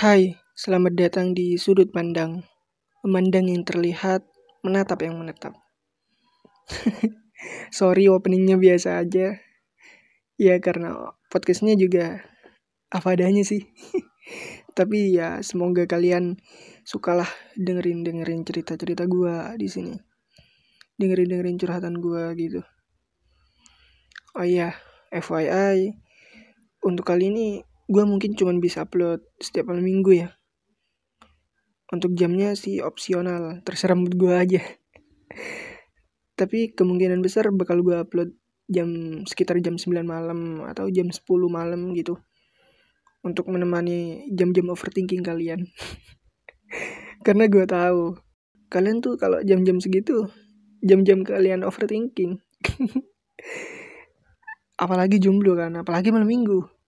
Hai, selamat datang di sudut pandang. Memandang yang terlihat, menatap yang menetap. Sorry openingnya biasa aja. Ya karena podcastnya juga apa adanya sih. Tapi ya semoga kalian sukalah dengerin dengerin cerita cerita gue di sini. Dengerin dengerin curhatan gue gitu. Oh iya, FYI, untuk kali ini gue mungkin cuma bisa upload setiap malam minggu ya. Untuk jamnya sih opsional, terserah mood gue aja. Tapi kemungkinan besar bakal gue upload jam sekitar jam 9 malam atau jam 10 malam gitu. Untuk menemani jam-jam overthinking kalian. Karena gue tahu kalian tuh kalau jam-jam segitu jam-jam kalian overthinking. apalagi jomblo kan, apalagi malam minggu.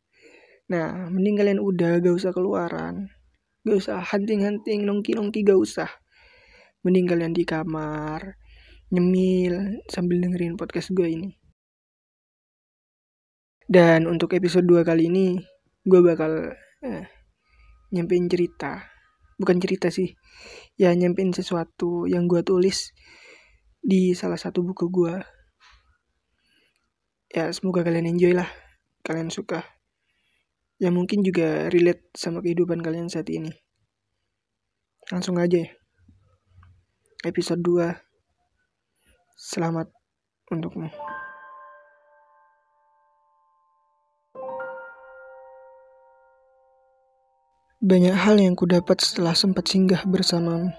Nah, mending kalian udah gak usah keluaran. Gak usah hunting-hunting, nongki-nongki gak usah. Mending kalian di kamar, nyemil sambil dengerin podcast gue ini. Dan untuk episode 2 kali ini, gue bakal eh, nyampein cerita. Bukan cerita sih, ya nyampein sesuatu yang gue tulis di salah satu buku gue. Ya semoga kalian enjoy lah, kalian suka yang mungkin juga relate sama kehidupan kalian saat ini. Langsung aja ya. Episode 2. Selamat untukmu. Banyak hal yang kudapat setelah sempat singgah bersamamu.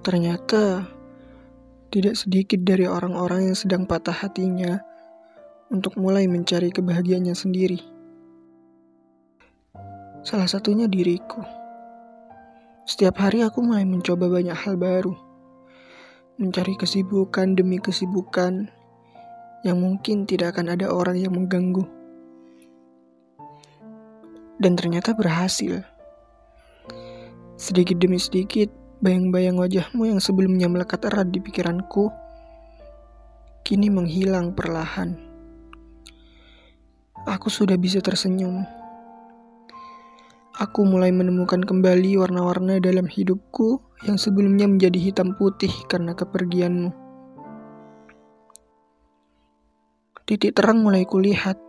Ternyata tidak sedikit dari orang-orang yang sedang patah hatinya untuk mulai mencari kebahagiaannya sendiri. Salah satunya diriku. Setiap hari aku mulai mencoba banyak hal baru. Mencari kesibukan demi kesibukan yang mungkin tidak akan ada orang yang mengganggu. Dan ternyata berhasil. Sedikit demi sedikit, bayang-bayang wajahmu yang sebelumnya melekat erat di pikiranku, kini menghilang perlahan. Aku sudah bisa tersenyum Aku mulai menemukan kembali warna-warna dalam hidupku yang sebelumnya menjadi hitam putih karena kepergianmu. Titik terang mulai kulihat,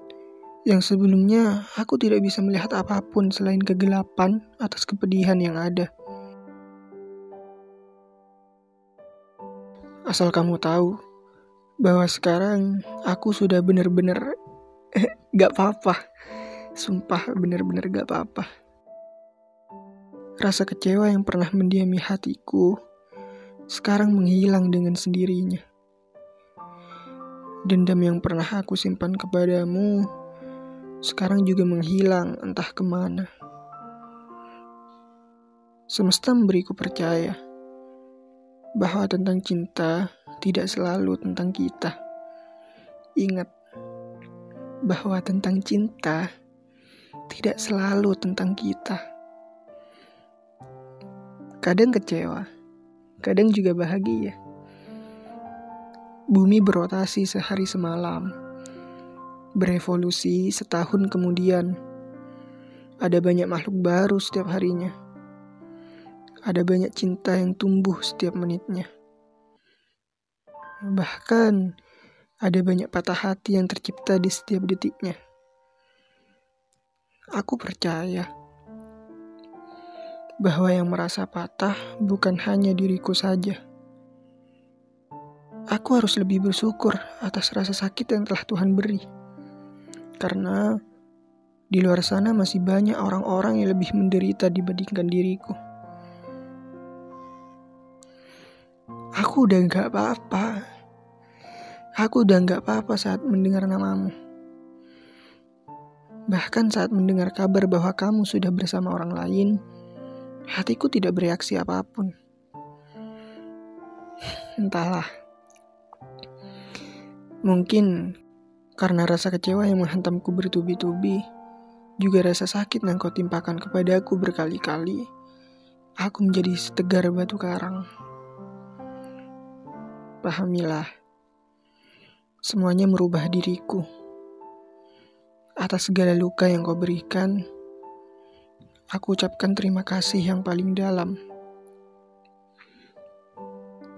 yang sebelumnya aku tidak bisa melihat apa pun selain kegelapan atas kepedihan yang ada. Asal kamu tahu bahwa sekarang aku sudah benar-benar gak apa-apa. Sumpah benar-benar gak apa-apa. Rasa kecewa yang pernah mendiami hatiku sekarang menghilang dengan sendirinya. Dendam yang pernah aku simpan kepadamu sekarang juga menghilang entah ke mana. Semesta memberiku percaya bahwa tentang cinta tidak selalu tentang kita. Ingat bahwa tentang cinta tidak selalu tentang kita. Kadang kecewa, kadang juga bahagia. Bumi berotasi sehari semalam, berevolusi setahun kemudian. Ada banyak makhluk baru setiap harinya. Ada banyak cinta yang tumbuh setiap menitnya. Bahkan ada banyak patah hati yang tercipta di setiap detiknya. Aku percaya bahwa yang merasa patah bukan hanya diriku saja. Aku harus lebih bersyukur atas rasa sakit yang telah Tuhan beri. Karena di luar sana masih banyak orang-orang yang lebih menderita dibandingkan diriku. Aku udah gak apa-apa. Aku udah gak apa-apa saat mendengar namamu. Bahkan saat mendengar kabar bahwa kamu sudah bersama orang lain, hatiku tidak bereaksi apa pun. Entahlah. Mungkin karena rasa kecewa yang menghantamku bertubi-tubi, juga rasa sakit yang kau timpakan kepadaku berkali-kali, aku menjadi setegar batu karang. Pahamilah, semuanya merubah diriku. Atas segala luka yang kau berikan, Aku ucapkan terima kasih yang paling dalam.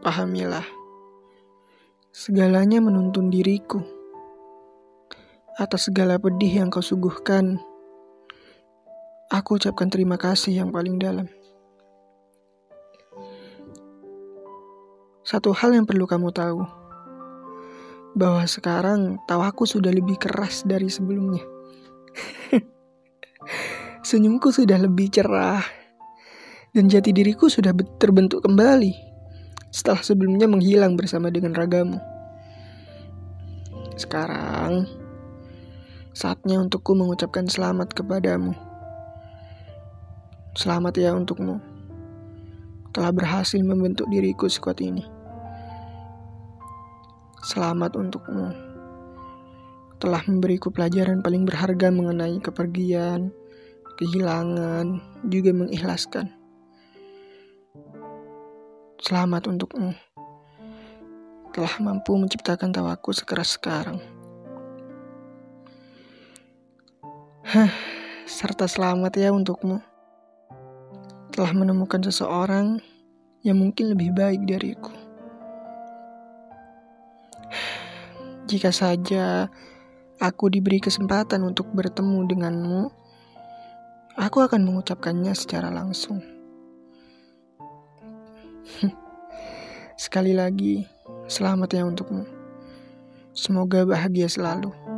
Pahamilah, segalanya menuntun diriku. Atas segala pedih yang kau suguhkan, aku ucapkan terima kasih yang paling dalam. Satu hal yang perlu kamu tahu bahwa sekarang tawaku sudah lebih keras dari sebelumnya. Senyumku sudah lebih cerah dan jati diriku sudah terbentuk kembali setelah sebelumnya menghilang bersama dengan ragamu. Sekarang saatnya untukku mengucapkan selamat kepadamu. Selamat ya untukmu. Telah berhasil membentuk diriku sekuat ini. Selamat untukmu. Telah memberiku pelajaran paling berharga mengenai kepergian, kehilangan, juga mengikhlaskan. Selamat untukmu. Telah mampu menciptakan tawaku sekeras sekarang. Hah, serta selamat ya untukmu. Telah menemukan seseorang yang mungkin lebih baik dariku. Jika saja aku diberi kesempatan untuk bertemu denganmu, aku akan mengucapkannya secara langsung. Sekali lagi, selamat ya untukmu. Semoga bahagia selalu.